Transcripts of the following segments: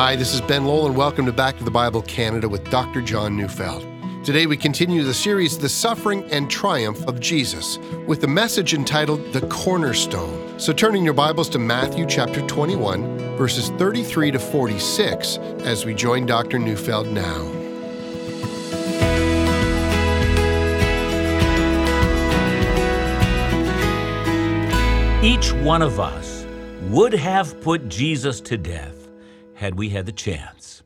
Hi, this is Ben Lowell, and welcome to Back to the Bible Canada with Dr. John Neufeld. Today we continue the series The Suffering and Triumph of Jesus with the message entitled The Cornerstone. So turning your Bibles to Matthew chapter 21, verses 33 to 46 as we join Dr. Neufeld now. Each one of us would have put Jesus to death had we had the chance.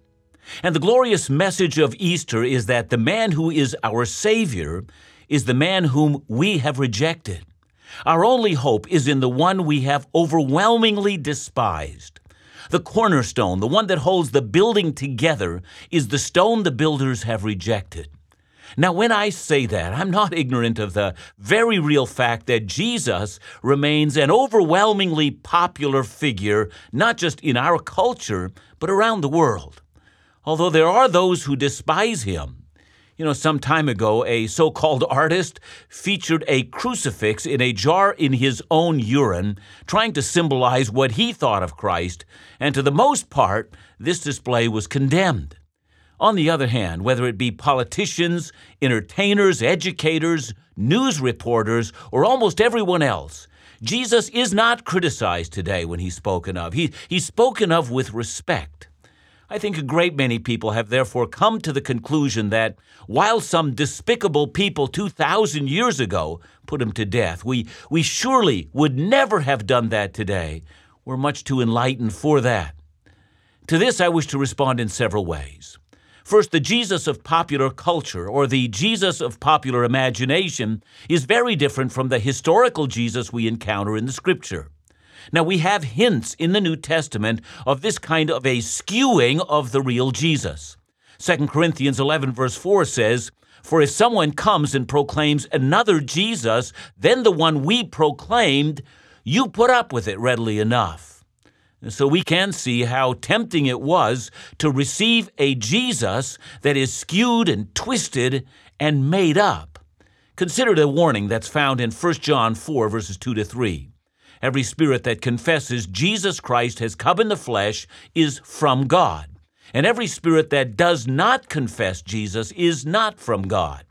And the glorious message of Easter is that the man who is our Savior is the man whom we have rejected. Our only hope is in the one we have overwhelmingly despised. The cornerstone, the one that holds the building together, is the stone the builders have rejected. Now, when I say that, I'm not ignorant of the very real fact that Jesus remains an overwhelmingly popular figure, not just in our culture, but around the world although there are those who despise him. You know, some time ago, a so called artist featured a crucifix in a jar in his own urine, trying to symbolize what he thought of Christ, and to the most part, this display was condemned. On the other hand, whether it be politicians, entertainers, educators, news reporters, or almost everyone else, Jesus is not criticized today when he's spoken of. He, he's spoken of with respect. I think a great many people have therefore come to the conclusion that while some despicable people 2,000 years ago put him to death, we, we surely would never have done that today. We're much too enlightened for that. To this, I wish to respond in several ways. First, the Jesus of popular culture, or the Jesus of popular imagination, is very different from the historical Jesus we encounter in the Scripture. Now, we have hints in the New Testament of this kind of a skewing of the real Jesus. 2 Corinthians 11, verse 4 says, For if someone comes and proclaims another Jesus than the one we proclaimed, you put up with it readily enough. So we can see how tempting it was to receive a Jesus that is skewed and twisted and made up. Consider the warning that's found in 1 John 4, verses 2 to 3. Every spirit that confesses Jesus Christ has come in the flesh is from God. And every spirit that does not confess Jesus is not from God.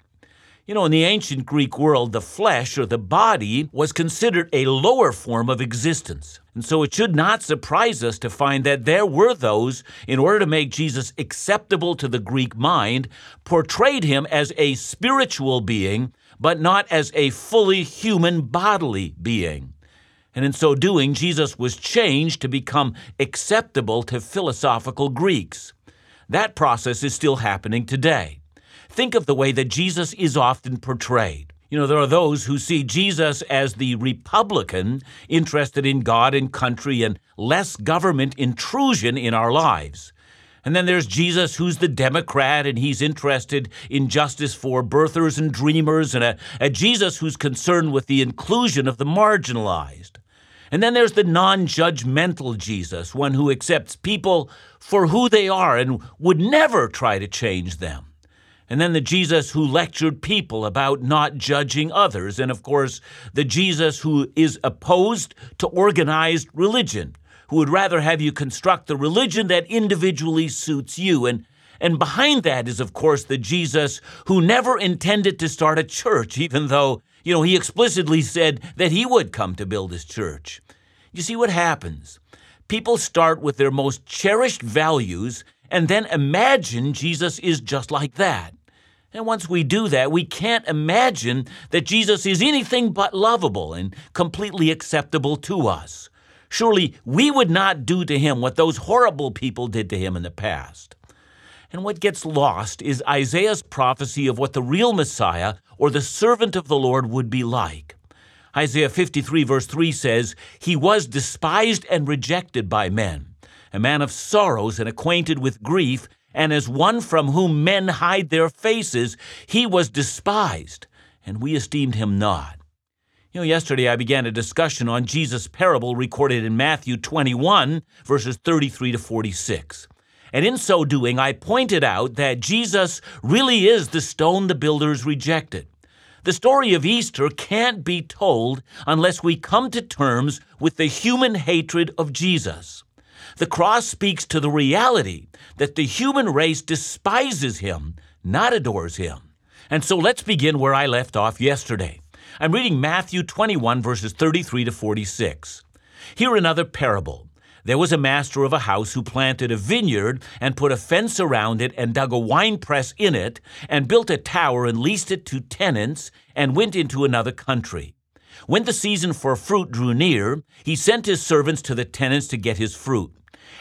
You know, in the ancient Greek world, the flesh or the body was considered a lower form of existence. And so it should not surprise us to find that there were those, in order to make Jesus acceptable to the Greek mind, portrayed him as a spiritual being, but not as a fully human bodily being. And in so doing, Jesus was changed to become acceptable to philosophical Greeks. That process is still happening today. Think of the way that Jesus is often portrayed. You know, there are those who see Jesus as the Republican, interested in God and country and less government intrusion in our lives. And then there's Jesus, who's the Democrat, and he's interested in justice for birthers and dreamers, and a, a Jesus who's concerned with the inclusion of the marginalized. And then there's the non judgmental Jesus, one who accepts people for who they are and would never try to change them. And then the Jesus who lectured people about not judging others. And of course, the Jesus who is opposed to organized religion, who would rather have you construct the religion that individually suits you. And, and behind that is, of course, the Jesus who never intended to start a church, even though you know, he explicitly said that he would come to build his church. You see what happens? People start with their most cherished values and then imagine Jesus is just like that. And once we do that, we can't imagine that Jesus is anything but lovable and completely acceptable to us. Surely we would not do to him what those horrible people did to him in the past. And what gets lost is Isaiah's prophecy of what the real Messiah or the servant of the Lord would be like. Isaiah 53, verse 3 says, He was despised and rejected by men, a man of sorrows and acquainted with grief, and as one from whom men hide their faces, he was despised, and we esteemed him not. You know, yesterday I began a discussion on Jesus' parable recorded in Matthew 21, verses 33 to 46. And in so doing, I pointed out that Jesus really is the stone the builders rejected. The story of Easter can't be told unless we come to terms with the human hatred of Jesus. The cross speaks to the reality that the human race despises him, not adores him. And so let's begin where I left off yesterday. I'm reading Matthew 21, verses 33 to 46. Here another parable. There was a master of a house who planted a vineyard and put a fence around it and dug a winepress in it and built a tower and leased it to tenants and went into another country. When the season for fruit drew near, he sent his servants to the tenants to get his fruit.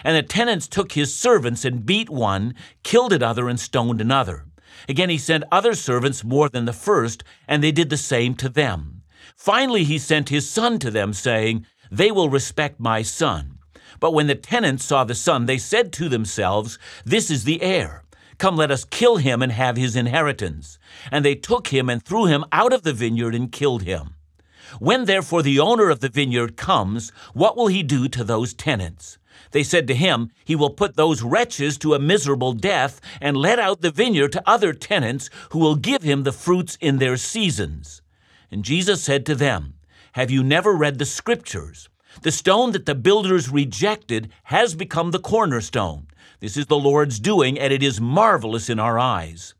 And the tenants took his servants and beat one, killed another, and stoned another. Again, he sent other servants more than the first, and they did the same to them. Finally, he sent his son to them, saying, They will respect my son. But when the tenants saw the son, they said to themselves, This is the heir. Come, let us kill him and have his inheritance. And they took him and threw him out of the vineyard and killed him. When therefore the owner of the vineyard comes, what will he do to those tenants? They said to him, He will put those wretches to a miserable death and let out the vineyard to other tenants who will give him the fruits in their seasons. And Jesus said to them, Have you never read the Scriptures? The stone that the builders rejected has become the cornerstone. This is the Lord's doing, and it is marvelous in our eyes.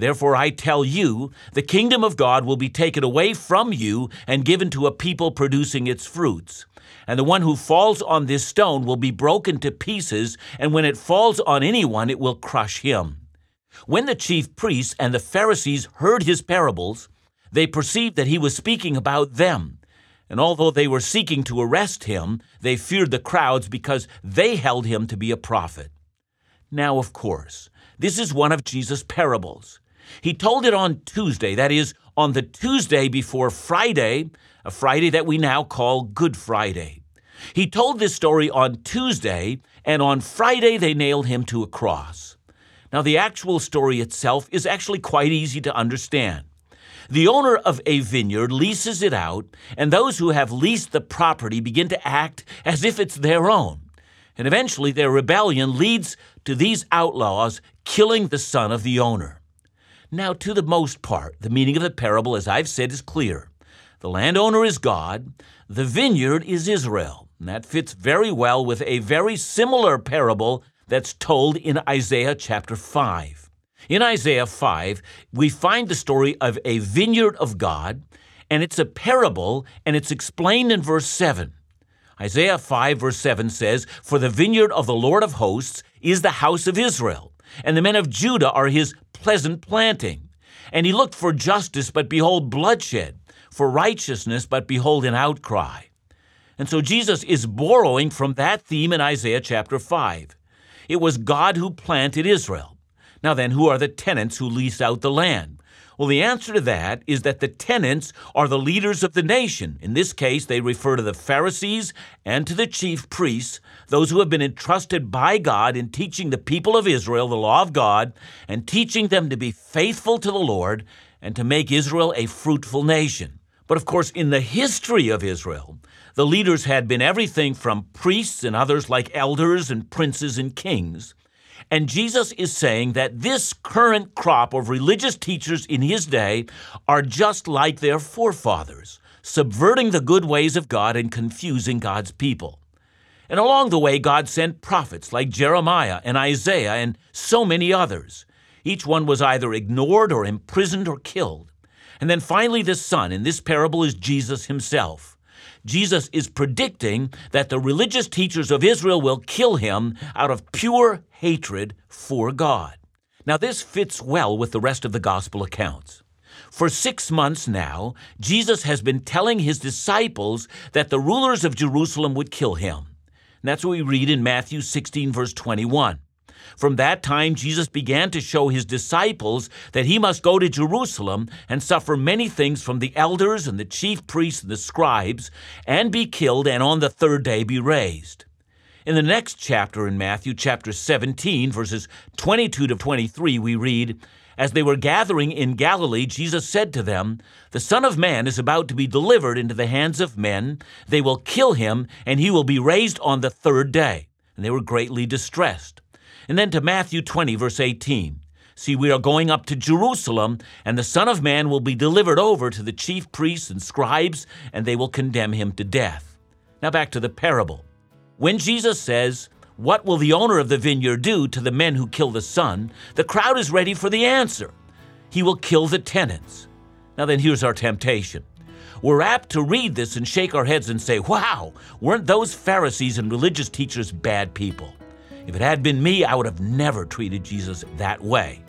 Therefore, I tell you, the kingdom of God will be taken away from you and given to a people producing its fruits. And the one who falls on this stone will be broken to pieces, and when it falls on anyone, it will crush him. When the chief priests and the Pharisees heard his parables, they perceived that he was speaking about them. And although they were seeking to arrest him, they feared the crowds because they held him to be a prophet. Now, of course, this is one of Jesus' parables. He told it on Tuesday, that is, on the Tuesday before Friday, a Friday that we now call Good Friday. He told this story on Tuesday, and on Friday they nailed him to a cross. Now, the actual story itself is actually quite easy to understand. The owner of a vineyard leases it out, and those who have leased the property begin to act as if it's their own. And eventually, their rebellion leads to these outlaws killing the son of the owner. Now, to the most part, the meaning of the parable, as I've said, is clear. The landowner is God, the vineyard is Israel. And that fits very well with a very similar parable that's told in Isaiah chapter 5. In Isaiah 5, we find the story of a vineyard of God, and it's a parable, and it's explained in verse 7. Isaiah 5, verse 7 says, For the vineyard of the Lord of hosts is the house of Israel, and the men of Judah are his pleasant planting. And he looked for justice, but behold, bloodshed, for righteousness, but behold, an outcry. And so Jesus is borrowing from that theme in Isaiah chapter 5. It was God who planted Israel. Now then, who are the tenants who lease out the land? Well, the answer to that is that the tenants are the leaders of the nation. In this case, they refer to the Pharisees and to the chief priests, those who have been entrusted by God in teaching the people of Israel the law of God and teaching them to be faithful to the Lord and to make Israel a fruitful nation. But of course, in the history of Israel, the leaders had been everything from priests and others like elders and princes and kings. And Jesus is saying that this current crop of religious teachers in his day are just like their forefathers, subverting the good ways of God and confusing God's people. And along the way, God sent prophets like Jeremiah and Isaiah and so many others. Each one was either ignored or imprisoned or killed. And then finally, the Son in this parable is Jesus himself. Jesus is predicting that the religious teachers of Israel will kill him out of pure hatred for God. Now, this fits well with the rest of the gospel accounts. For six months now, Jesus has been telling his disciples that the rulers of Jerusalem would kill him. And that's what we read in Matthew 16, verse 21. From that time, Jesus began to show his disciples that he must go to Jerusalem and suffer many things from the elders and the chief priests and the scribes, and be killed, and on the third day be raised. In the next chapter in Matthew, chapter 17, verses 22 to 23, we read, As they were gathering in Galilee, Jesus said to them, The Son of Man is about to be delivered into the hands of men. They will kill him, and he will be raised on the third day. And they were greatly distressed. And then to Matthew 20, verse 18. See, we are going up to Jerusalem, and the Son of Man will be delivered over to the chief priests and scribes, and they will condemn him to death. Now back to the parable. When Jesus says, What will the owner of the vineyard do to the men who kill the son? The crowd is ready for the answer. He will kill the tenants. Now, then, here's our temptation. We're apt to read this and shake our heads and say, Wow, weren't those Pharisees and religious teachers bad people? If it had been me, I would have never treated Jesus that way.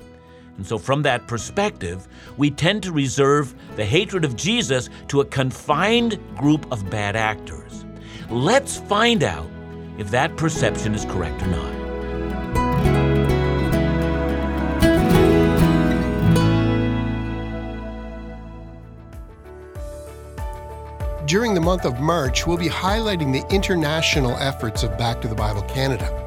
And so, from that perspective, we tend to reserve the hatred of Jesus to a confined group of bad actors. Let's find out if that perception is correct or not. During the month of March, we'll be highlighting the international efforts of Back to the Bible Canada.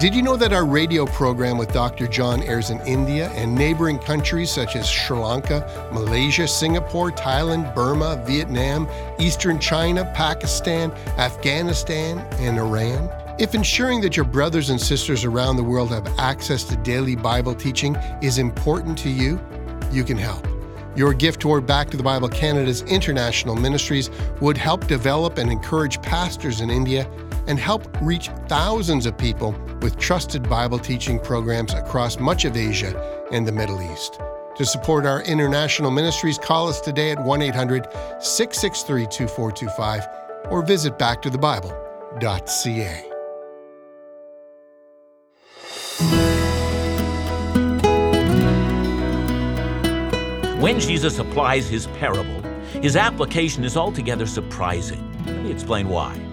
Did you know that our radio program with Dr. John airs in India and neighboring countries such as Sri Lanka, Malaysia, Singapore, Thailand, Burma, Vietnam, Eastern China, Pakistan, Afghanistan, and Iran? If ensuring that your brothers and sisters around the world have access to daily Bible teaching is important to you, you can help. Your gift toward Back to the Bible Canada's international ministries would help develop and encourage pastors in India and help reach thousands of people with trusted Bible teaching programs across much of Asia and the Middle East. To support our international ministries, call us today at 1 800 663 2425 or visit backtothebible.ca. When Jesus applies his parable, his application is altogether surprising. Let me explain why.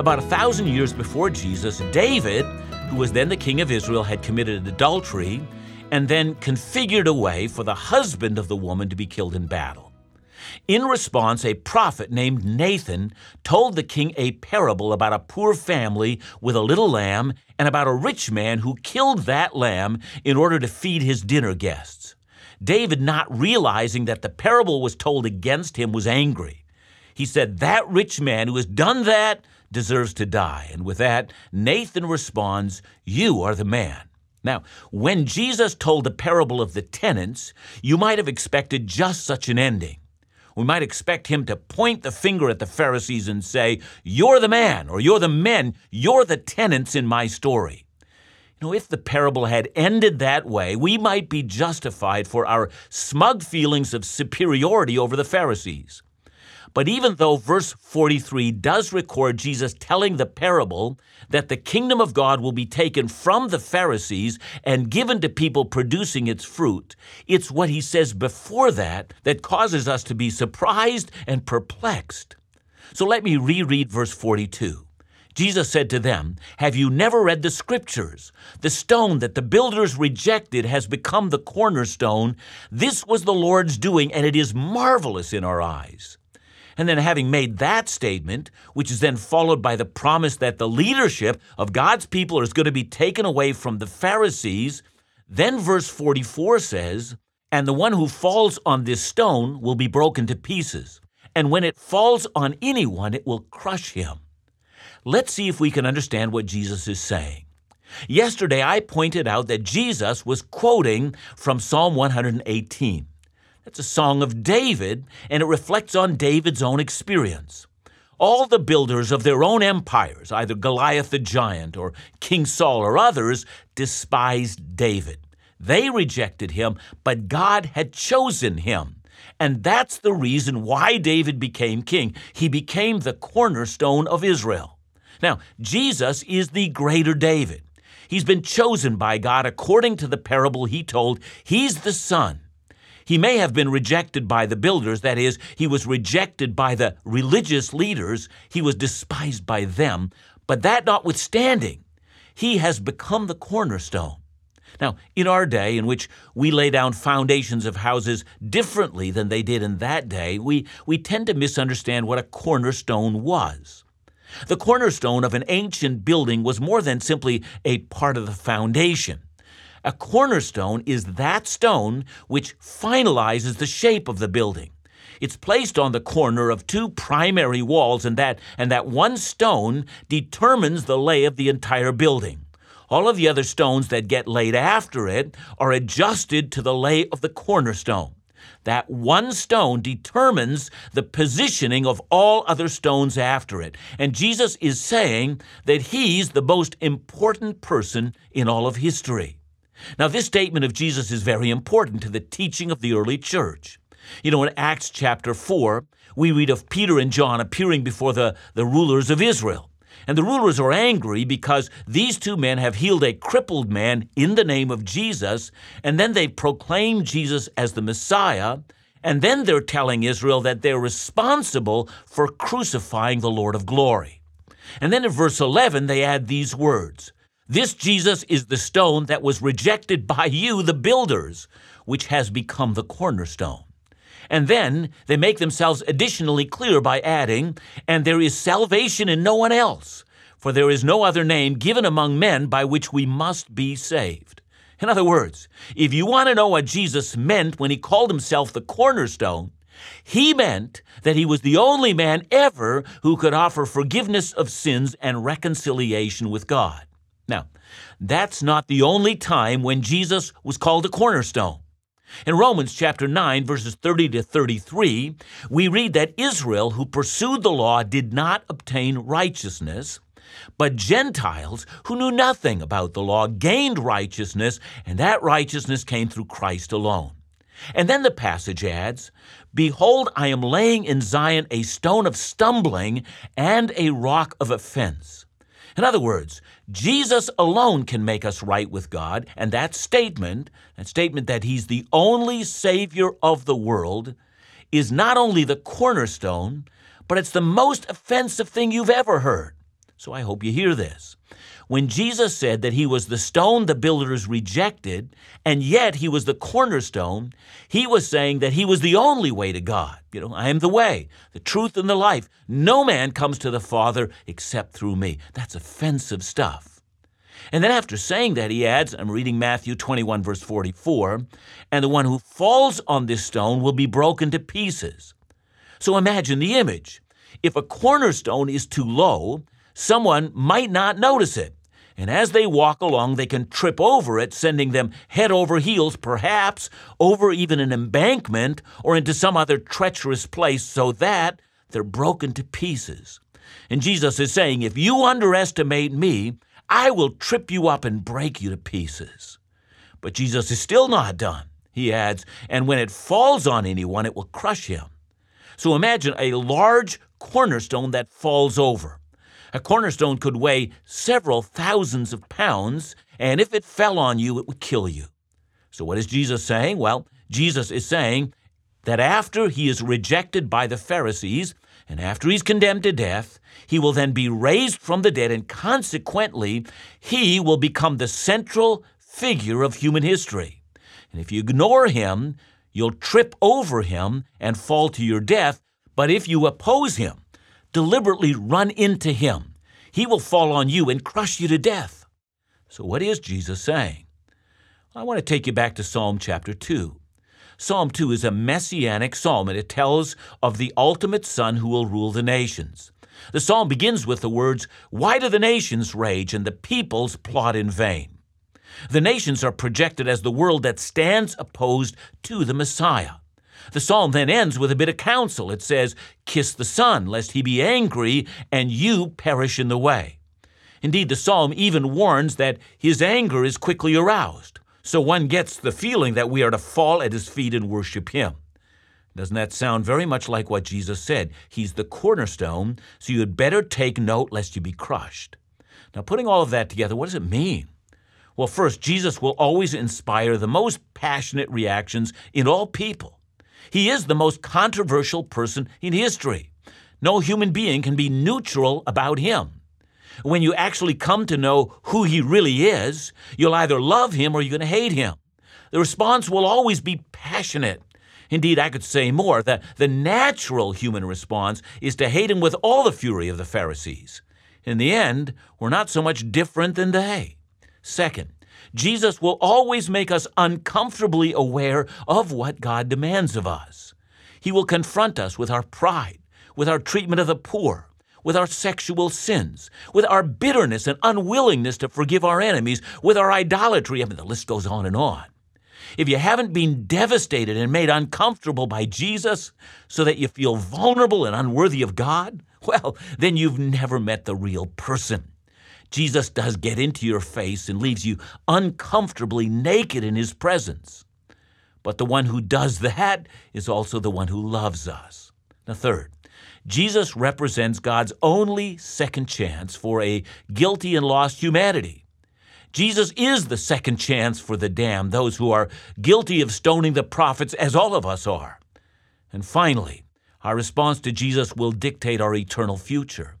About a thousand years before Jesus, David, who was then the king of Israel, had committed adultery and then configured a way for the husband of the woman to be killed in battle. In response, a prophet named Nathan told the king a parable about a poor family with a little lamb and about a rich man who killed that lamb in order to feed his dinner guests. David, not realizing that the parable was told against him, was angry. He said, That rich man who has done that deserves to die. And with that, Nathan responds, You are the man. Now, when Jesus told the parable of the tenants, you might have expected just such an ending. We might expect him to point the finger at the Pharisees and say, You're the man, or you're the men, you're the tenants in my story. You know, if the parable had ended that way, we might be justified for our smug feelings of superiority over the Pharisees. But even though verse 43 does record Jesus telling the parable that the kingdom of God will be taken from the Pharisees and given to people producing its fruit, it's what he says before that that causes us to be surprised and perplexed. So let me reread verse 42. Jesus said to them, Have you never read the scriptures? The stone that the builders rejected has become the cornerstone. This was the Lord's doing, and it is marvelous in our eyes. And then, having made that statement, which is then followed by the promise that the leadership of God's people is going to be taken away from the Pharisees, then verse 44 says, And the one who falls on this stone will be broken to pieces. And when it falls on anyone, it will crush him. Let's see if we can understand what Jesus is saying. Yesterday, I pointed out that Jesus was quoting from Psalm 118. It's a song of David, and it reflects on David's own experience. All the builders of their own empires, either Goliath the giant or King Saul or others, despised David. They rejected him, but God had chosen him. And that's the reason why David became king. He became the cornerstone of Israel. Now, Jesus is the greater David. He's been chosen by God according to the parable he told. He's the son. He may have been rejected by the builders, that is, he was rejected by the religious leaders, he was despised by them, but that notwithstanding, he has become the cornerstone. Now, in our day, in which we lay down foundations of houses differently than they did in that day, we, we tend to misunderstand what a cornerstone was. The cornerstone of an ancient building was more than simply a part of the foundation. A cornerstone is that stone which finalizes the shape of the building. It's placed on the corner of two primary walls, and that, and that one stone determines the lay of the entire building. All of the other stones that get laid after it are adjusted to the lay of the cornerstone. That one stone determines the positioning of all other stones after it. And Jesus is saying that he's the most important person in all of history. Now, this statement of Jesus is very important to the teaching of the early church. You know, in Acts chapter 4, we read of Peter and John appearing before the, the rulers of Israel. And the rulers are angry because these two men have healed a crippled man in the name of Jesus, and then they proclaim Jesus as the Messiah, and then they're telling Israel that they're responsible for crucifying the Lord of glory. And then in verse 11, they add these words This Jesus is the stone that was rejected by you, the builders, which has become the cornerstone. And then they make themselves additionally clear by adding, And there is salvation in no one else, for there is no other name given among men by which we must be saved. In other words, if you want to know what Jesus meant when he called himself the cornerstone, he meant that he was the only man ever who could offer forgiveness of sins and reconciliation with God. Now, that's not the only time when Jesus was called a cornerstone. In Romans chapter 9, verses 30 to 33, we read that Israel, who pursued the law, did not obtain righteousness, but Gentiles, who knew nothing about the law, gained righteousness, and that righteousness came through Christ alone. And then the passage adds, Behold, I am laying in Zion a stone of stumbling and a rock of offense in other words, Jesus alone can make us right with God, and that statement, that statement that He's the only Savior of the world, is not only the cornerstone, but it's the most offensive thing you've ever heard. So I hope you hear this. When Jesus said that he was the stone the builders rejected, and yet he was the cornerstone, he was saying that he was the only way to God. You know, I am the way, the truth, and the life. No man comes to the Father except through me. That's offensive stuff. And then after saying that, he adds, I'm reading Matthew 21, verse 44, and the one who falls on this stone will be broken to pieces. So imagine the image. If a cornerstone is too low, someone might not notice it and as they walk along, they can trip over it, sending them head over heels, perhaps over even an embankment or into some other treacherous place, so that they're broken to pieces. And Jesus is saying, If you underestimate me, I will trip you up and break you to pieces. But Jesus is still not done. He adds, And when it falls on anyone, it will crush him. So imagine a large cornerstone that falls over. A cornerstone could weigh several thousands of pounds, and if it fell on you, it would kill you. So, what is Jesus saying? Well, Jesus is saying that after he is rejected by the Pharisees, and after he's condemned to death, he will then be raised from the dead, and consequently, he will become the central figure of human history. And if you ignore him, you'll trip over him and fall to your death. But if you oppose him, deliberately run into him, he will fall on you and crush you to death. So, what is Jesus saying? I want to take you back to Psalm chapter 2. Psalm 2 is a messianic psalm, and it tells of the ultimate Son who will rule the nations. The psalm begins with the words, Why do the nations rage and the peoples plot in vain? The nations are projected as the world that stands opposed to the Messiah. The psalm then ends with a bit of counsel. It says, Kiss the Son, lest he be angry and you perish in the way. Indeed, the psalm even warns that his anger is quickly aroused. So one gets the feeling that we are to fall at his feet and worship him. Doesn't that sound very much like what Jesus said? He's the cornerstone, so you had better take note lest you be crushed. Now, putting all of that together, what does it mean? Well, first, Jesus will always inspire the most passionate reactions in all people. He is the most controversial person in history. No human being can be neutral about him. When you actually come to know who he really is, you'll either love him or you're going to hate him. The response will always be passionate. Indeed, I could say more that the natural human response is to hate him with all the fury of the Pharisees. In the end, we're not so much different than they. Second, Jesus will always make us uncomfortably aware of what God demands of us. He will confront us with our pride, with our treatment of the poor, with our sexual sins, with our bitterness and unwillingness to forgive our enemies, with our idolatry. I mean, the list goes on and on. if you haven't been devastated and made uncomfortable by Jesus so that you feel vulnerable and unworthy of God, well, then you've never met the real person. Jesus does get into your face and leaves you uncomfortably naked in his presence. But the one who does that is also the one who loves us. Now, third, Jesus represents God's only second chance for a guilty and lost humanity. Jesus is the second chance for the damned, those who are guilty of stoning the prophets, as all of us are. And finally, our response to Jesus will dictate our eternal future.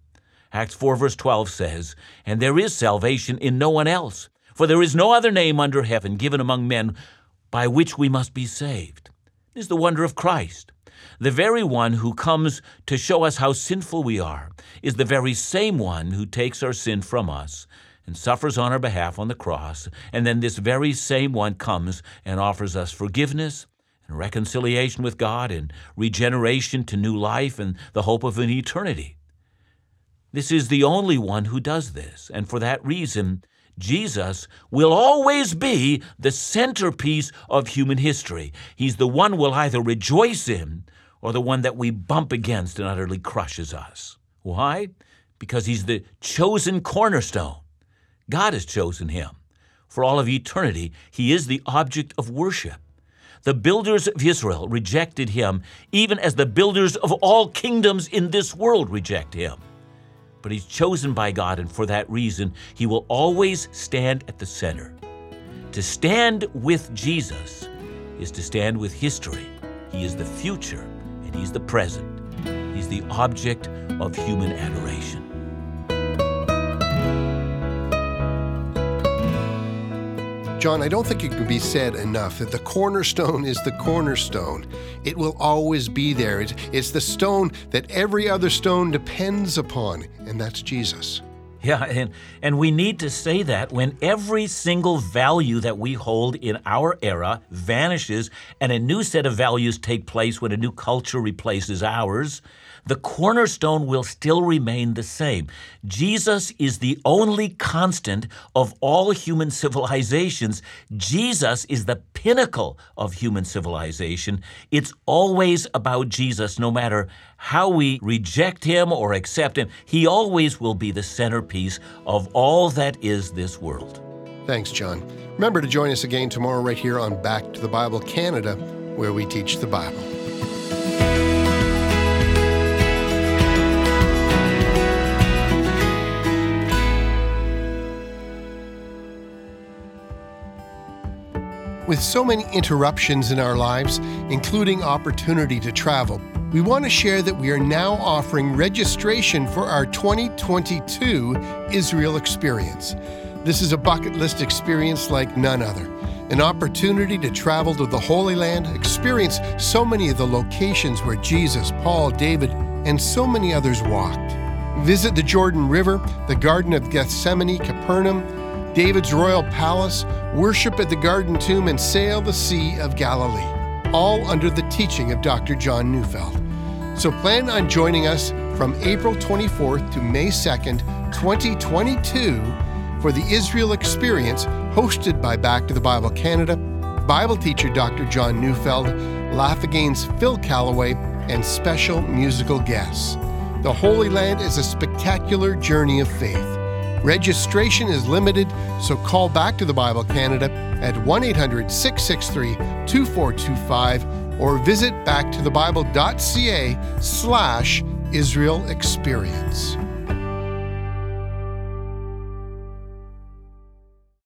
Acts 4, verse 12 says, And there is salvation in no one else, for there is no other name under heaven given among men by which we must be saved. Is the wonder of Christ. The very one who comes to show us how sinful we are is the very same one who takes our sin from us and suffers on our behalf on the cross. And then this very same one comes and offers us forgiveness and reconciliation with God and regeneration to new life and the hope of an eternity. This is the only one who does this, and for that reason, Jesus will always be the centerpiece of human history. He's the one we'll either rejoice in or the one that we bump against and utterly crushes us. Why? Because he's the chosen cornerstone. God has chosen him. For all of eternity, he is the object of worship. The builders of Israel rejected him, even as the builders of all kingdoms in this world reject him but he's chosen by God, and for that reason, he will always stand at the center. To stand with Jesus is to stand with history. He is the future, and he's the present. He's the object of human adoration. John, I don't think it can be said enough that the cornerstone is the cornerstone. It will always be there. It's the stone that every other stone depends upon, and that's Jesus. Yeah, and, and we need to say that when every single value that we hold in our era vanishes and a new set of values take place when a new culture replaces ours, the cornerstone will still remain the same. Jesus is the only constant of all human civilizations. Jesus is the pinnacle of human civilization. It's always about Jesus, no matter how we reject him or accept him. He always will be the centerpiece of all that is this world. Thanks, John. Remember to join us again tomorrow, right here on Back to the Bible Canada, where we teach the Bible. With so many interruptions in our lives, including opportunity to travel, we want to share that we are now offering registration for our 2022 Israel Experience. This is a bucket list experience like none other. An opportunity to travel to the Holy Land, experience so many of the locations where Jesus, Paul, David, and so many others walked. Visit the Jordan River, the Garden of Gethsemane, Capernaum, David's royal palace, worship at the Garden Tomb, and sail the Sea of Galilee, all under the teaching of Dr. John Neufeld. So plan on joining us from April 24th to May 2nd, 2022 for the Israel Experience hosted by Back to the Bible Canada, Bible teacher Dr. John Neufeld, Laugh Again's Phil Callaway, and special musical guests. The Holy Land is a spectacular journey of faith. Registration is limited, so call back to the Bible Canada at 1 800 663 2425 or visit backtothebible.ca slash Israel Experience.